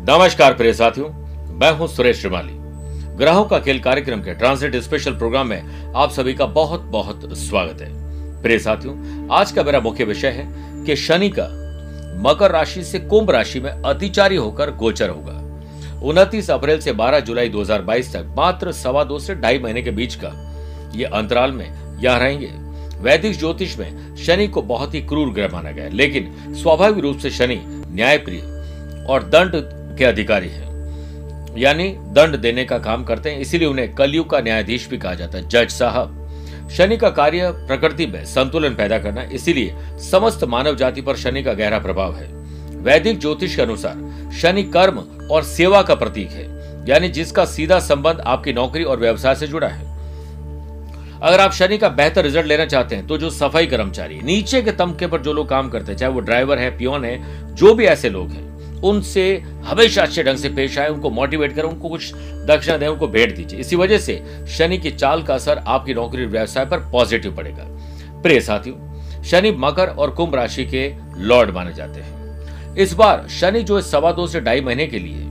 नमस्कार प्रिय साथियों, मैं हूँ सुरेश श्रीमाली। ग्रहों का खेल कार्यक्रम के ट्रांसिट स्पेशल प्रोग्राम में आप सभी का बहुत बहुत स्वागत है। प्रिय साथियों, आज का मेरा मुख्य विषय है कि शनि का मकर राशि से कुंभ राशि में अतिचारी होकर गोचर होगा। उनतीस अप्रैल से 12 जुलाई 2022 तक मात्र सवा दो से ढाई महीने के बीच का ये अंतराल में यह रहेंगे। वैदिक ज्योतिष में शनि को बहुत ही क्रूर ग्रह माना गया लेकिन स्वाभाविक रूप से शनि न्यायप्रिय और दंड के अधिकारी है। यानी दंड देने का काम करते हैं, इसीलिए उन्हें कलयुग का न्यायाधीश भी कहा जाता है, जज साहब। शनि का कार्य प्रकृति में संतुलन पैदा करना, इसीलिए समस्त मानव जाति पर शनि का गहरा प्रभाव है। वैदिक ज्योतिष के अनुसार, शनि कर्म और सेवा का प्रतीक है, यानी जिसका सीधा संबंध आपकी नौकरी और व्यवसाय से जुड़ा है। अगर आप शनि का बेहतर रिज़ल्ट लेना चाहते हैं तो जो सफ़ाई कर्मचारी, नीचे के तमके पर जो लोग काम करते हैं, चाहे वो ड्राइवर है, पियोन है, जो भी ऐसे लोग हैं उनसे हमेशा अच्छे ढंग से पेश आए, उनको मोटिवेट करें, उनको कुछ दक्षिणा दें, उनको भेंट दीजिए। इसी वजह से शनि की चाल का असर आपकी नौकरी व्यवसाय पर पॉजिटिव पड़ेगा। प्रिय साथियों, शनि मकर और कुंभ राशि के लॉर्ड माने जाते हैं। इस बार शनि जो सवा दो से ढाई महीने के लिए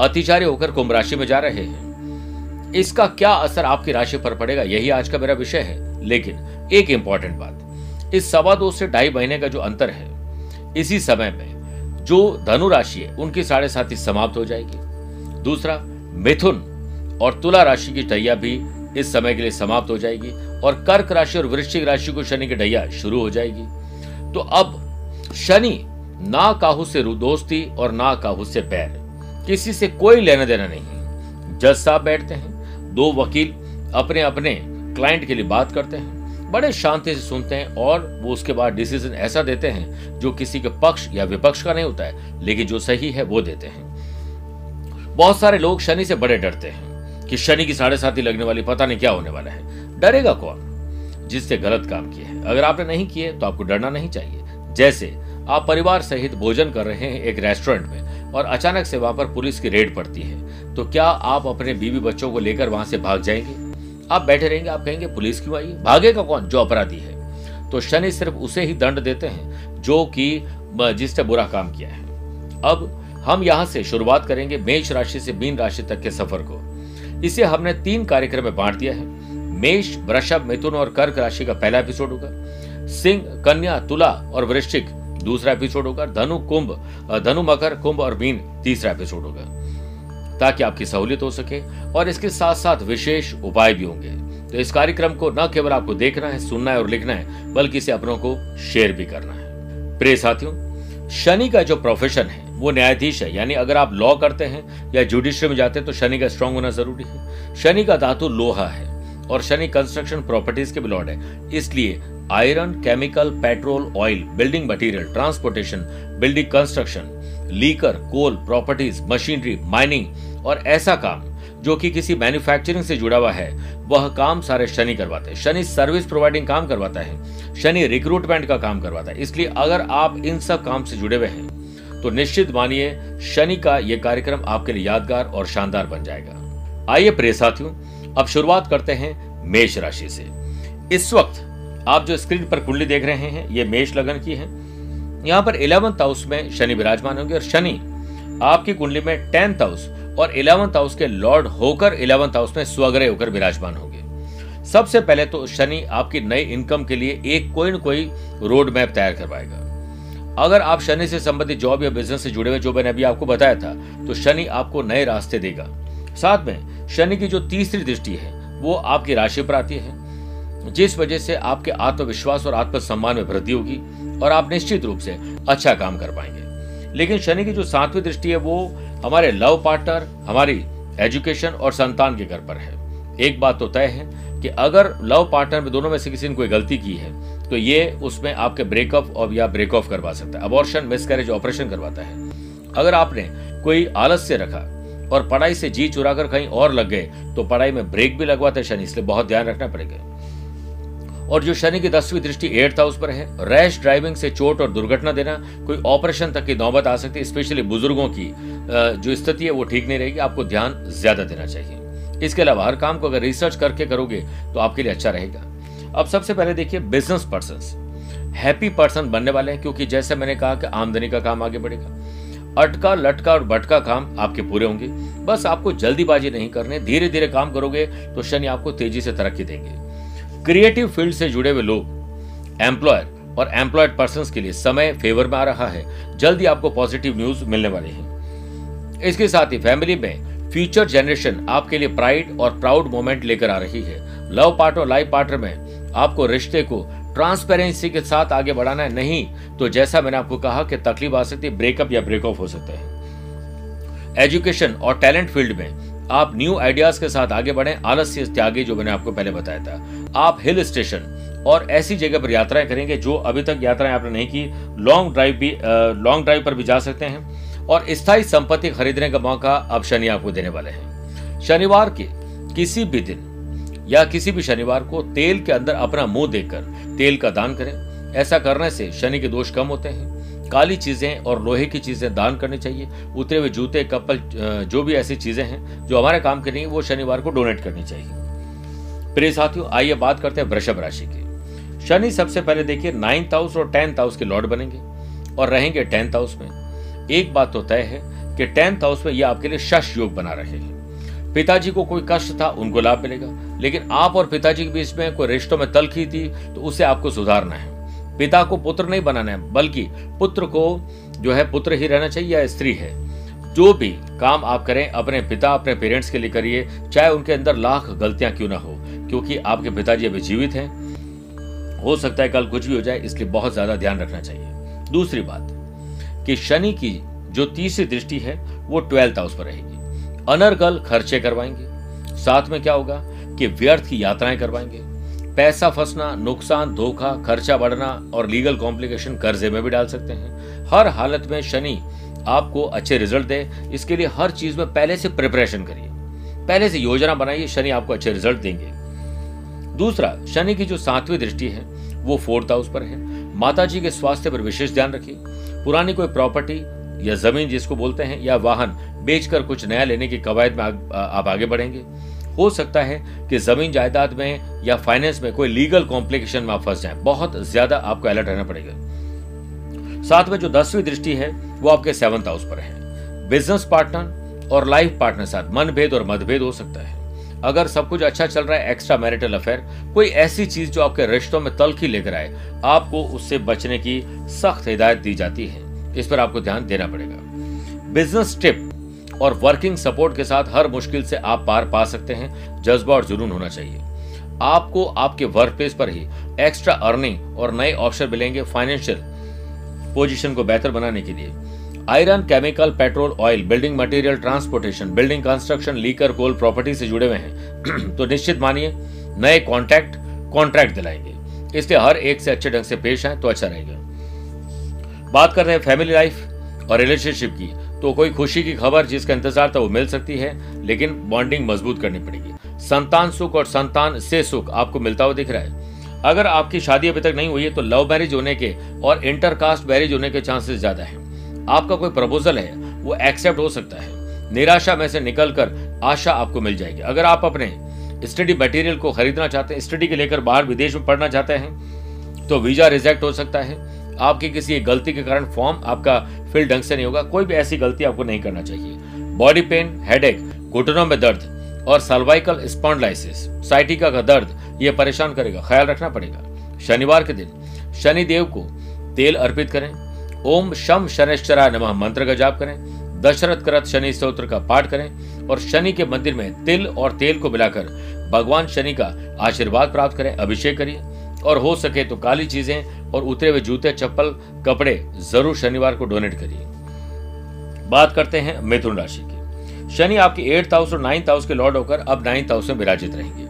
अतिचारी होकर कुंभ राशि में जा रहे हैं। इसका क्या असर आपकी राशि पर पड़ेगा, यही आज का मेरा विषय है। लेकिन एक इंपॉर्टेंट बात, इस सवा दो से ढाई महीने का जो अंतर है, इसी समय में जो धनु राशि है, उनकी साढ़े साथी समाप्त हो जाएगी। दूसरा, मिथुन और तुला राशि की टैया भी इस समय के लिए समाप्त हो जाएगी और कर्क राशि और वृश्चिक राशि को शनि की ढैया शुरू हो जाएगी। तो अब शनि ना काहू से दोस्ती और ना काहू से बैर। किसी से कोई लेना देना नहीं जज साहब बैठते हैं, दो वकील अपने अपने क्लाइंट के लिए बात करते हैं। बड़े शांति से सुनते हैं और वो उसके बाद डिसीज़न ऐसा देते हैं जो किसी के पक्ष या विपक्ष का नहीं होता है, लेकिन जो सही है वो देते हैं। बहुत सारे लोग शनि से बड़े डरते हैं कि शनि की साढ़े साथी लगने वाली पता नहीं क्या होने वाला है। डरेगा कौन? जिससे गलत काम किए हैं। अगर आपने नहीं किए तो आपको डरना नहीं चाहिए। जैसे आप परिवार सहित भोजन कर रहे हैं एक रेस्टोरेंट में और अचानक से वहाँ पर पुलिस की रेड पड़ती है तो क्या आप अपने बीवी बच्चों को लेकर वहाँ से भाग जाएँगे? आप बैठे रहेंगे, आप कहेंगे, पुलिस क्यों आई? भागेगा कौन? जो अपराधी है। तो शनि सिर्फ़ उसे ही दंड देते हैं, जो कि जिसने बुरा काम किया है। अब हम यहाँ से शुरुआत करेंगे मेष राशि से मीन राशि तक के सफ़र को। इसे हमने तीन कार्यक्रम में बांट दिया है। मेष, वृषभ, मिथुन और कर्क राशि का पहला एपिसोड होगा। सिंह, कन्या, तुला और वृश्चिक, दूसरा एपिसोड होगा। धनु, कुंभ धनु, मकर, कुंभ और मीन, तीसरा एपिसोड होगा। ताकि आपकी सहूलियत हो सके और इसके साथ साथ विशेष उपाय भी होंगे। तो इस कार्यक्रम को न केवल आपको देखना है, सुनना है और लिखना है, बल्कि इसे अपनों को शेयर भी करना है। प्रिय साथियों, शनि का जो प्रोफेशन है, वो न्यायाधीश है। यानी अगर आप लॉ करते हैं या जुडिशरी में जाते हैं तो शनि का स्ट्रांग होना ज़रूरी है। शनि का धातु लोहा है और शनि कंस्ट्रक्शन प्रॉपर्टीज़ के बिलॉर्ड है। इसलिए iron chemical petrol oil building material transportation building construction liquor coal properties machinery mining और ऐसा काम जो कि किसी मैन्युफैक्चरिंग से जुड़ा हुआ है, वह काम सारे शनि करवाते हैं। शनि सर्विस प्रोवाइडिंग काम करवाता है, शनि रिक्रूटमेंट का काम करवाता है। इसलिए अगर आप इन सब काम से जुड़े हुए हैं तो निश्चित मानिए शनि का यह कार्यक्रम आपके लिए यादगार और शानदार बन जाएगा। आइए प्रिय साथियों, अब शुरुआत करते हैं मेष राशि से। इस वक्त आप जो स्क्रीन पर कुंडली देख रहे हैं, ये मेष लगन की है। यहाँ पर इलेवंथ हाउस में शनि विराजमान होंगे और शनि आपकी कुंडली में टेंथ हाउस और इलेवंथ हाउस के लॉर्ड होकर इलेवंथ हाउस में स्वग्रह होकर विराजमान होंगे। सबसे पहले तो शनि आपकी नई इनकम के लिए एक कोई न कोई रोड मैप तैयार करवाएगा। अगर आप शनि से संबंधित जॉब या बिज़नेस से जुड़े हुए जो मैंने अभी आपको बताया था तो शनि आपको नए रास्ते देगा। साथ में शनि की जो तीसरी दृष्टि है, वो आपकी राशि पर आती है, जिस वजह से आपके आत्मविश्वास और आत्मसम्मान में वृद्धि होगी और आप निश्चित रूप से अच्छा काम कर पाएँगे। लेकिन शनि की जो सातवीं दृष्टि है, वो हमारे लव पार्टनर, हमारी एजुकेशन और संतान के घर पर है। एक बात तो तय है कि अगर लव पार्टनर में दोनों में से किसी ने कोई गलती की है तो ये उसमें आपके ब्रेकअप और या ब्रेक ऑफ़ करवा सकता है। अबॉर्शन मिसकैरेज ऑपरेशन करवाता है। अगर आपने कोई आलस्य रखा और पढ़ाई से जी चुरा कर कहीं और लग गए तो पढ़ाई में ब्रेक भी लगवाते शनि, इसलिए बहुत ध्यान रखना पड़ेगा। और जो शनि की दसवीं दृष्टि एट्थ हाउस पर है, रैश ड्राइविंग से चोट और दुर्घटना देना, कोई ऑपरेशन तक की नौबत आ सकती है स्पेशली बुज़ुर्गों की जो स्थिति है वो ठीक नहीं रहेगी, आपको ध्यान ज़्यादा देना चाहिए। इसके अलावा हर काम को अगर रिसर्च करके करोगे तो आपके लिए अच्छा रहेगा। अब सबसे पहले देखिए, बिज़नेस पर्सन हैप्पी पर्सन बनने वाले हैं, क्योंकि जैसे मैंने कहा कि आमदनी का काम आगे बढ़ेगा। अटका, लटका और भटका काम आपके पूरे होंगे। बस आपको जल्दीबाजी नहीं करने धीरे धीरे काम करोगे तो शनि आपको तेज़ी से तरक्की देंगे। क्रिएटिव फ़ील्ड से जुड़े हुए लोग एम्प्लॉयर और एम्प्लॉयड पर्सन के लिए समय फेवर में आ रहा है। जल्दी आपको पॉजिटिव न्यूज़ मिलने वाले हैं। इसके साथ ही फैमिली में फ्यूचर जनरेशन आपके लिए प्राइड और प्राउड मोमेंट लेकर आ रही है। लव पार्ट और लाइफ पार्टनर में आपको रिश्ते को ट्रांसपेरेंसी के साथ आगे बढ़ाना है। नहीं तो जैसा मैंने आपको कहा कि तकलीफ़ आ सकती है ब्रेकअप या ब्रेक ऑफ़ हो सकता है। एजुकेशन और टैलेंट फ़ील्ड में आप न्यू आइडियाज़ के साथ आगे बढ़े, आलस्य त्यागी जो मैंने आपको पहले बताया था। आप हिल स्टेशन और ऐसी जगह पर यात्राएँ करेंगे जो अभी तक यात्राएँ आपने नहीं की लॉन्ग ड्राइव भी लॉन्ग ड्राइव पर भी जा सकते हैं और स्थायी संपत्ति खरीदने का मौका अब शनि आपको देने वाले हैं। शनिवार के किसी भी दिन या किसी भी शनिवार को तेल के अंदर अपना मुँह देखकर तेल का दान करें। ऐसा करने से शनि के दोष कम होते हैं। काली चीज़ें और लोहे की चीज़ें दान करनी चाहिए। उतरे हुए जूते, कपल जो भी ऐसी चीज़ें हैं, जो हमारे काम के नहीं, वो शनिवार को डोनेट करनी चाहिए। प्रिय साथियों, आइए बात करते हैं वृषभ राशि की। शनि सबसे पहले देखिए नाइन्थ हाउस और टेंथ हाउस के लॉर्ड बनेंगे और रहेंगे टेंथ हाउस में। एक बात तो तय है कि टेंथ हाउस में यह आपके लिए शश योग बना रहे हैं। पिताजी को कोई कष्ट था, उनको लाभ मिलेगा, लेकिन आप और पिताजी के बीच में कोई रिश्तों में तलखी थी तो उसे आपको सुधारना है। पिता को पुत्र नहीं बनाना है, बल्कि पुत्र को जो है, पुत्र ही रहना चाहिए या स्त्री है। जो भी काम आप करें, अपने पिता, अपने पेरेंट्स के लिए करिए, चाहे उनके अंदर लाख गलतियाँ क्यों ना हो, क्योंकि आपके पिताजी अभी जीवित हैं। हो सकता है कल कुछ भी हो जाए, इसलिए बहुत ज़्यादा ध्यान रखना चाहिए। दूसरी बात, कि शनि की जो तीसरी दृष्टि है, वो ट्वेल्थ हाउस पर रहेगी। अनर्गल खर्चे करवाएँगे। साथ में क्या होगा, कि व्यर्थ की यात्राएँ करवाएँगे। पैसा फंसना, नुकसान, धोखा, खर्चा बढ़ना और लीगल कॉम्प्लिकेशन कर्जे में भी डाल सकते हैं। हर हालत में शनि आपको अच्छे रिज़ल्ट दे। इसके लिए हर चीज़ में पहले से प्रिपरेशन करिए। पहले से योजना बनाइए, शनि आपको अच्छे रिज़ल्ट देंगे। दूसरा, शनि की जो सातवीं दृष्टि है, वो फोर्थ हाउस पर है। माता जी के स्वास्थ्य पर विशेष ध्यान रखिए। पुरानी कोई प्रॉपर्टी या ज़मीन जिसको बोलते हैं या वाहन बेचकर कुछ नया लेने की कवायद में आप आगे बढ़ेंगे। हो सकता है कि ज़मीन जायदाद में या फाइनेंस में कोई लीगल कॉम्प्लिकेशन में आप फंस जाए। बहुत ज़्यादा आपको अलर्ट रहना पड़ेगा। साथ में जो दसवीं दृष्टि है, वो आपके सेवंथ हाउस पर है। बिज़नेस पार्टनर और लाइफ पार्टनर साथ मनभेद और मतभेद हो सकता है। अगर सब कुछ अच्छा चल रहा है एक्स्ट्रा मैरिटल अफेयर कोई ऐसी चीज़ जो आपके रिश्तों में तलखी लेकर आए, आपको उससे बचने की सख्त हिदायत दी जाती है। इस पर आपको ध्यान देना पड़ेगा। बिज़नेस टिप और वर्किंग सपोर्ट के साथ हर मुश्किल से आप पार पा सकते हैं। जज्बा और जुनून होना चाहिए। आपको आपके वर्क प्लेस पर ही एक्स्ट्रा अर्निंग और नए ऑप्शन मिलेंगे फाइनेंशियल पोजीशन को बेहतर बनाने के लिए। Iron chemical, petrol oil building material transportation building construction liquor coal property से जुड़े हुए हैं। तो निश्चित मानिए, नए कॉन्ट्रैक्ट कॉन्ट्रैक्ट दिलाएँगे। इसलिए हर एक से अच्छे ढंग से पेश आए तो अच्छा रहेगा। बात कर रहे हैं फैमिली लाइफ और रिलेशनशिप की। तो कोई खुशी की खबर जिसका इंतज़ार था वो मिल सकती है, लेकिन बॉन्डिंग मज़बूत करनी पड़ेगी। संतान सुख और संतान से सुख आपको मिलता हुआ दिख रहा है। अगर आपकी शादी अभी तक नहीं हुई है तो लव मैरिज होने के और इंटरकास्ट मैरिज होने के चांसेस ज़्यादा है। आपका कोई प्रपोजल है, वो एक्सेप्ट हो सकता है। निराशा में से निकलकर आशा आपको मिल जाएगी। अगर आप अपने स्टडी मटेरियल को खरीदना चाहते हैं स्टडी के लेकर बाहर विदेश में पढ़ना चाहते हैं तो वीज़ा रिजेक्ट हो सकता है। आपकी किसी गलती के कारण फॉर्म आपका फिल ढंग से नहीं होगा, कोई भी ऐसी गलती आपको नहीं करना चाहिए। बॉडी पेन हेडेक घुटनों में दर्द और सर्वाइकल स्पॉन्डलाइसिस साइटिका का दर्द, ये परेशान करेगा, ख्याल रखना पड़ेगा। शनिवार के दिन शनि देव को तेल अर्पित करें। ओम शम शनिश्चरा नमः मंत्र का जाप करें। दशरथ करत शनि स्त्रोत्र का पाठ करें और शनि के मंदिर में तिल और तेल को मिलाकर भगवान शनि का आशीर्वाद प्राप्त करें, अभिषेक करिए। और हो सके तो काली चीज़ें और उतरे हुए जूते, चप्पल, कपड़े ज़रूर शनिवार को डोनेट करिए। बात करते हैं मिथुन राशि की। शनि आपकी एट्थ हाउस और नाइन्थ हाउस के लॉर्ड होकर अब नाइन्थ हाउस में विराजित रहेंगे।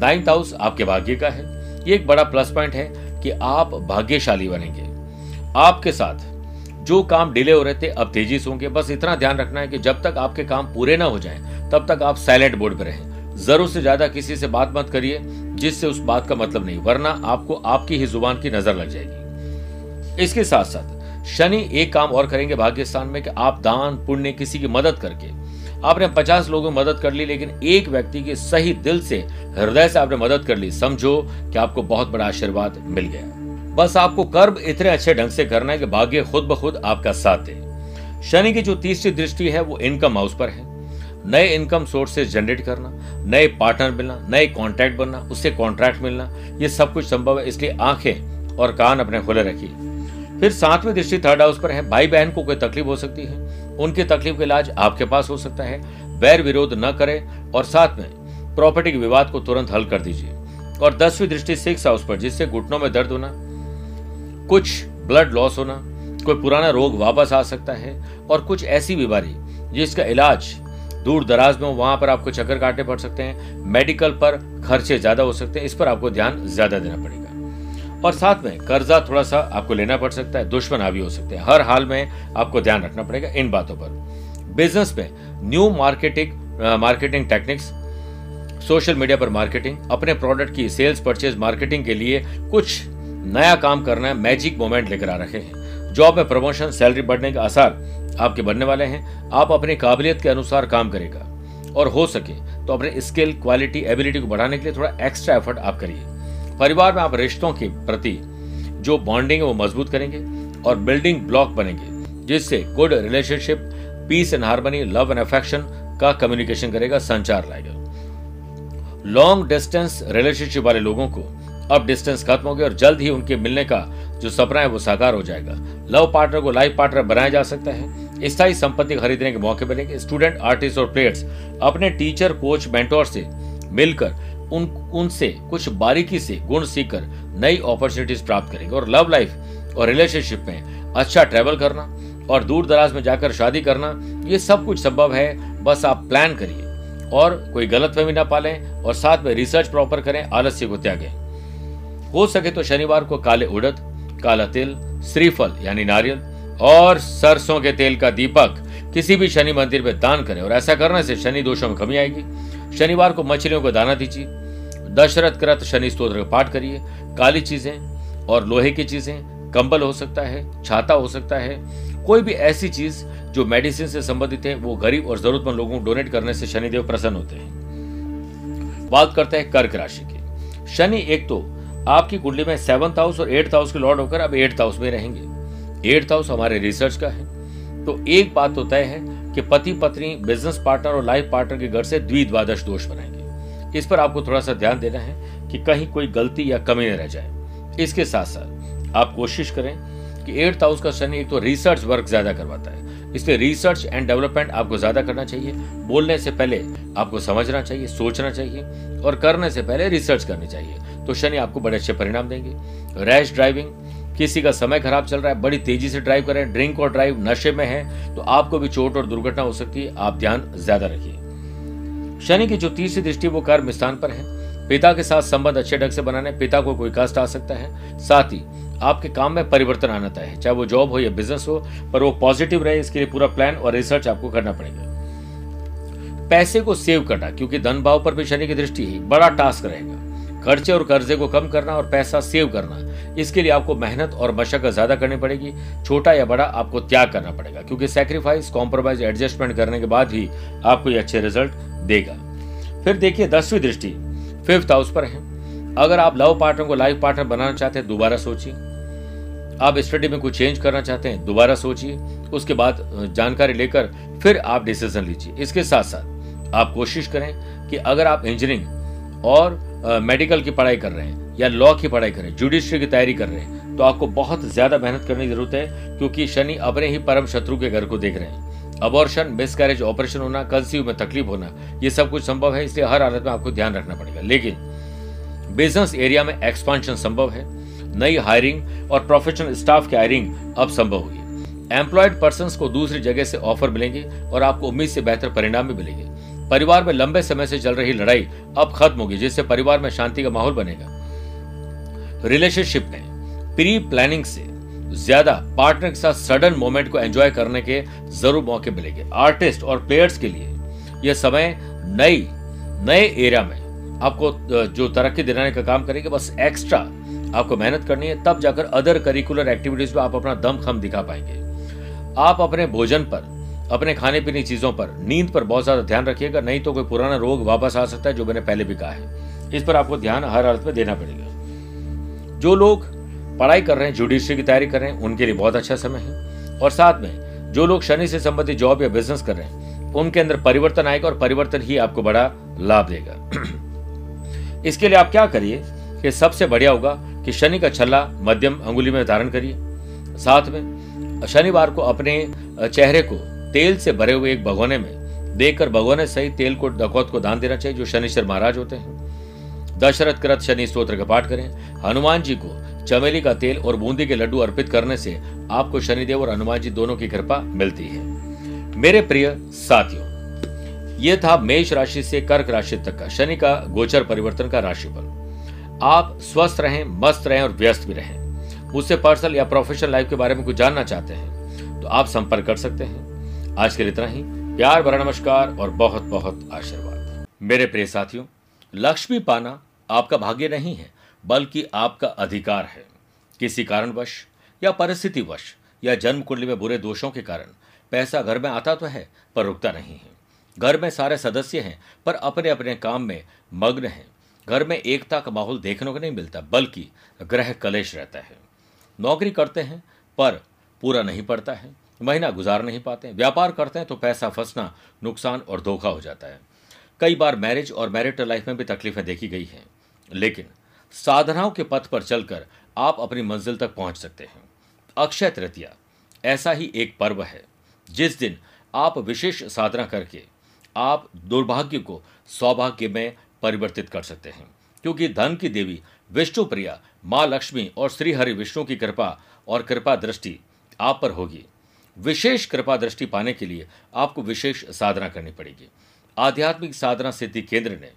नाइन्थ हाउस आपके भाग्य का है। ये एक बड़ा प्लस पॉइंट है कि आप भाग्यशाली बनेंगे। आपके साथ जो काम डिले हो रहे थे, अब तेज़ी से होंगे। बस इतना ध्यान रखना है कि जब तक आपके काम पूरे ना हो जाएँ, तब तक आप साइलेंट बोर्ड पर रहें। ज़रूर से ज़्यादा किसी से बात मत करिए, जिससे उस बात का मतलब नहीं, वरना आपको आपकी ही ज़ुबान की नज़र लग जाएगी। इसके साथ साथ शनि एक काम और करेंगे भाग्य स्थान में कि आप दान, पुण्य, किसी की मदद करके, आपने पचास लोगों की मदद कर ली, लेकिन एक व्यक्ति के सही दिल से, हृदय से आपने मदद कर ली, समझो कि आपको बहुत बड़ा आशीर्वाद मिल गया। बस आपको कर्म इतने अच्छे ढंग से करना है कि भाग्य खुद ब खुद आपका साथ दे। शनि की जो तीसरी दृष्टि है, वो इनकम हाउस पर है। नए इनकम सोर्सेज जनरेट करना, नए पार्टनर मिलना, नए कॉन्ट्रैक्ट बनना, उससे कॉन्ट्रैक्ट मिलना, ये सब कुछ संभव है, इसलिए आँखें और कान अपने खुले रखिए। फिर सातवीं दृष्टि थर्ड हाउस पर है भाई बहन को कोई तकलीफ़ हो सकती है, उनकी तकलीफ़ का इलाज आपके पास हो सकता है, वैर विरोध न करें और साथ में प्रॉपर्टी के विवाद को तुरंत हल कर दीजिए। और दसवीं दृष्टि सिक्स हाउस पर, जिससे घुटनों में दर्द होना, कुछ ब्लड लॉस होना, कोई पुराना रोग वापस आ सकता है, और कुछ ऐसी बीमारी जिसका इलाज दूर दराज में हो, वहाँ पर आपको चक्कर काटने पड़ सकते हैं, मेडिकल पर खर्चे ज़्यादा हो सकते हैं, इस पर आपको ध्यान ज़्यादा देना पड़ेगा। और साथ में कर्जा थोड़ा सा आपको लेना पड़ सकता है, दुश्मन हावी हो सकते हैं, हर हाल में आपको ध्यान रखना पड़ेगा इन बातों पर। बिज़नेस में new marketing marketing techniques, social media पर मार्केटिंग, अपने प्रोडक्ट की सेल्स परचेज मार्केटिंग के लिए कुछ नया काम करना है मैजिक मोमेंट लेकर आ रखे हैं। जॉब में प्रमोशन, सैलरी बढ़ने के आसार आपके बनने वाले हैं। आप अपनी काबिलियत के अनुसार काम करेगा। और हो सके तो अपने स्किल, क्वालिटी, एबिलिटी को बढ़ाने के लिए थोड़ा एक्स्ट्रा एफर्ट आप करिए। परिवार में आप रिश्तों के प्रति जो बॉन्डिंग है वो मज़बूत करेंगे और बिल्डिंग ब्लॉक बनेंगे, जिससे good relationship, peace and harmony, love and affection का कम्युनिकेशन करेगा, संचार लाएगा। लॉन्ग डिस्टेंस रिलेशनशिप वाले लोगों को अब डिस्टेंस खत्म हो गया और जल्द ही उनके मिलने का जो सपना है वो साकार हो जाएगा। लव पार्टनर को लाइफ पार्टनर बनाया जा सकता है। स्थायी संपत्ति खरीदने के मौके मिलेंगे। स्टूडेंट, आर्टिस्ट और प्लेयर्स अपने टीचर, कोच, मेंटोर से मिलकर उन, उनसे कुछ बारीकी से गुण सीखकर नई अपॉर्चुनिटीज़ प्राप्त करेंगे। और लव लाइफ और रिलेशनशिप में अच्छा ट्रेवल करना और दूर दराज में जाकर शादी करना, ये सब कुछ संभव है। बस आप प्लान करिए और कोई गलत फहमी ना पालें और साथ में रिसर्च प्रॉपर करें, आलस्य को त्यागें। हो सके तो शनिवार को काले उड़द, काला तिल, श्रीफल, यानी नारियल और सरसों के तेल का दीपक किसी भी शनि मंदिर में दान करें और ऐसा करने से शनि दोषों में कमी आएगी। शनिवार को मछलियों को दाना दीजिए। दशरथ कृत शनि स्त्रोत्र का पाठ करिए। काली चीज़ें और लोहे की चीज़ें, कंबल हो सकता है, छाता हो सकता है। कोई भी ऐसी चीज़ जो मेडिसिन से संबंधित है, वो गरीब और जरूरतमंद लोगों को डोनेट करने से शनिदेव प्रसन्न होते हैं। बात करते हैं कर्क राशि की। शनि एक तो आपकी कुंडली में सेवंथ हाउस और एट्थ हाउस के लॉर्ड होकर अब एट्थ हाउस में रहेंगे। एट्थ हाउस हमारे रिसर्च का है। तो एक बात तो तय है कि पति पत्नी बिज़नेस पार्टनर और लाइफ पार्टनर के घर से द्विद्वादश दोष बनाएँगे। इस पर आपको थोड़ा सा ध्यान देना है कि कहीं कोई गलती या कमी न रह जाए। इसके साथ साथ आप कोशिश करें कि एट्थ हाउस का शनि एक तो रिसर्च वर्क ज़्यादा करवाता है। इसलिए रिसर्च एंड डेवलपमेंट आपको ज़्यादा करना चाहिए। बोलने से पहले आपको समझना चाहिए, सोचना चाहिए और करने से पहले रिसर्च करनी चाहिए। तो शनि आपको बड़े अच्छे परिणाम देंगे। रैश ड्राइविंग, किसी का समय खराब चल रहा है, बड़ी तेज़ी से ड्राइव करें, ड्रिंक और ड्राइव नशे में है तो आपको भी चोट और दुर्घटना हो सकती है, आप ध्यान ज़्यादा रखिए। शनि की जो तीसरी दृष्टि, वो कर्म स्थान पर है। पिता के साथ संबंध अच्छे ढंग से बनाने, पिता को कोई कष्ट आ सकता है। साथ ही, आपके काम में परिवर्तन आना तय है, चाहे वो जॉब हो या बिज़नेस हो, पर वो पॉजिटिव रहे, इसके लिए पूरा प्लान और रिसर्च आपको करना पड़ेगा। पैसे को सेव करना, क्योंकि धन भाव पर भी शनि की दृष्टि ही बड़ा टास्क रहेगा। खर्चे और कर्जे को कम करना और पैसा सेव करना। इसके लिए आपको मेहनत और मशक्कत ज़्यादा करनी पड़ेगी। छोटा या बड़ा आपको त्याग करना पड़ेगा, क्योंकि सेक्रीफाइस कॉम्प्रोमाइज एडजस्टमेंट करने के बाद ही आपको ये अच्छे रिज़ल्ट देगा। फिर देखिए दसवीं दृष्टि फिफ्थ हाउस पर है। अगर आप लव पार्टनर को लाइफ पार्टनर बनाना चाहते हैं, दोबारा सोचिए। आप स्टडी में कुछ चेंज करना चाहते हैं, दोबारा सोचिए। उसके बाद जानकारी लेकर फिर आप डिसीज़न लीजिए। इसके साथ साथ आप कोशिश करें कि अगर आप इंजीनियरिंग और मेडिकल की पढ़ाई कर रहे हैं या लॉ की पढ़ाई कर रहे हैं जुडिशरी की तैयारी कर रहे हैं तो आपको बहुत ज़्यादा मेहनत करने की ज़रूरत है, क्योंकि शनि अपने ही परम शत्रु के घर को देख रहे हैं। अबॉर्शन मिसकैरेज ऑपरेशन होना कंसीव में तकलीफ़ होना, ये सब कुछ संभव है, इसलिए हर हालत में आपको ध्यान रखना पड़ेगा। लेकिन बिज़नेस एरिया में एक्सपांशन संभव है, नई हायरिंग और प्रोफेशनल स्टाफ की हायरिंग अब संभव होगी। एम्प्लॉयड पर्सन को दूसरी जगह से ऑफ़र मिलेंगे और आपको उम्मीद से बेहतर परिणाम भी मिलेंगे। परिवार में लंबे समय से चल रही लड़ाई अब खत्म होगी, जिससे परिवार में शांति का माहौल बनेगा। रिलेशनशिप में प्री प्लानिंग से ज़्यादा पार्टनर के साथ सडन मोमेंट को एंजॉय करने के ज़रूर मौके मिलेंगे। आर्टिस्ट और प्लेयर्स के लिए यह समय नई, नए एरिया में आपको जो तरक्की दिलाने का काम करेंगे, बस एक्स्ट्रा आपको मेहनत करनी है, तब जाकर अदर करिकुलर एक्टिविटीज़ में आप अपना दम खम दिखा पाएँगे। आप अपने भोजन पर अपने खाने पीने चीज़ों पर। नींद पर बहुत ज़्यादा ध्यान रखिएगा, नहीं तो कोई पुराना रोग वापस आ सकता है जो मैंने पहले भी कहा है। इस पर आपको ध्यान हर अर्थ में देना पड़ेगा। जो लोग पढ़ाई कर रहे हैं जुडिशरी की तैयारी कर रहे हैं, उनके लिए बहुत अच्छा समय है। और साथ में, जो लोग शनि से संबंधित जॉब या बिज़नेस कर रहे हैं, उनके अंदर परिवर्तन आएगा और परिवर्तन ही आपको बड़ा लाभ देगा। इसके लिए आप क्या करिए कि सबसे बढ़िया होगा कि शनि का छल्ला मध्यम अंगुली में धारण करिए। साथ में, शनिवार को अपने चेहरे को तेल से भरे हुए एक भगोने में देखकर भगोने सही तेल को डकौत को दान देना चाहिए, जो शनिश्वर महाराज होते हैं। दशरथ कृत शनि स्त्रोत्र का पाठ करें। हनुमान जी को चमेली का तेल और बूंदी के लड्डू अर्पित करने से आपको शनिदेव और हनुमान जी दोनों की कृपा मिलती है। मेरे प्रिय साथियों यह था मेष राशि से कर्क राशि तक का शनि का गोचर परिवर्तन का राशिफल। आप स्वस्थ रहें, मस्त रहें और व्यस्त भी रहें। मुझसे पर्सनल या प्रोफेशनल लाइफ के बारे में कुछ जानना चाहते हैं तो आप संपर्क कर सकते हैं। आज के लिए इतना ही। प्यार भरा नमस्कार और बहुत बहुत आशीर्वाद। मेरे प्रिय साथियों, लक्ष्मी पाना आपका भाग्य नहीं है, बल्कि आपका अधिकार है। किसी कारणवश या परिस्थितिवश या जन्म कुंडली में बुरे दोषों के कारण, पैसा घर में आता तो है, पर रुकता नहीं है। घर में सारे सदस्य हैं, पर अपने अपने काम में मग्न हैं। घर में एकता का माहौल देखने को नहीं मिलता, बल्कि ग्रह कलेश रहता है। नौकरी करते हैं, पर पूरा नहीं पड़ता है। महीना गुजार नहीं पाते व्यापार करते हैं तो पैसा फंसना नुकसान और धोखा हो जाता है। कई बार मैरिज और मैरिटल लाइफ में भी तकलीफें देखी गई हैं। लेकिन साधनाओं के पथ पर चलकर आप अपनी मंजिल तक पहुँच सकते हैं। अक्षय तृतीया, ऐसा ही एक पर्व है। जिस दिन आप विशेष साधना करके आप दुर्भाग्य को सौभाग्य में परिवर्तित कर सकते हैं। क्योंकि धन की देवी विष्णु प्रिया माँ लक्ष्मी और श्री हरि विष्णु की कृपा और कृपा दृष्टि आप पर होगी। विशेष कृपा दृष्टि पाने के लिए आपको विशेष साधना करनी पड़ेगी। आध्यात्मिक साधना सिद्धि केंद्र ने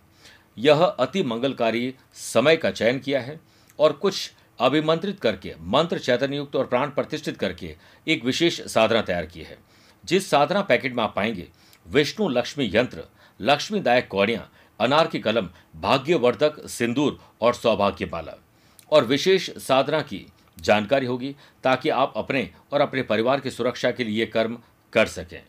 यह अति मंगलकारी समय का चयन किया है और कुछ अभिमंत्रित करके, मंत्र चैतन्य युक्त और प्राण प्रतिष्ठित करके एक विशेष साधना तैयार की है। जिस साधना पैकेट में आप पाएँगे, विष्णु लक्ष्मी यंत्र, लक्ष्मीदायक कौड़ियाँ, अनार की कलम, भाग्यवर्धक सिंदूर और सौभाग्य माला और विशेष साधना की जानकारी होगी ताकि आप अपने और अपने परिवार की सुरक्षा के लिए कर्म कर सकें।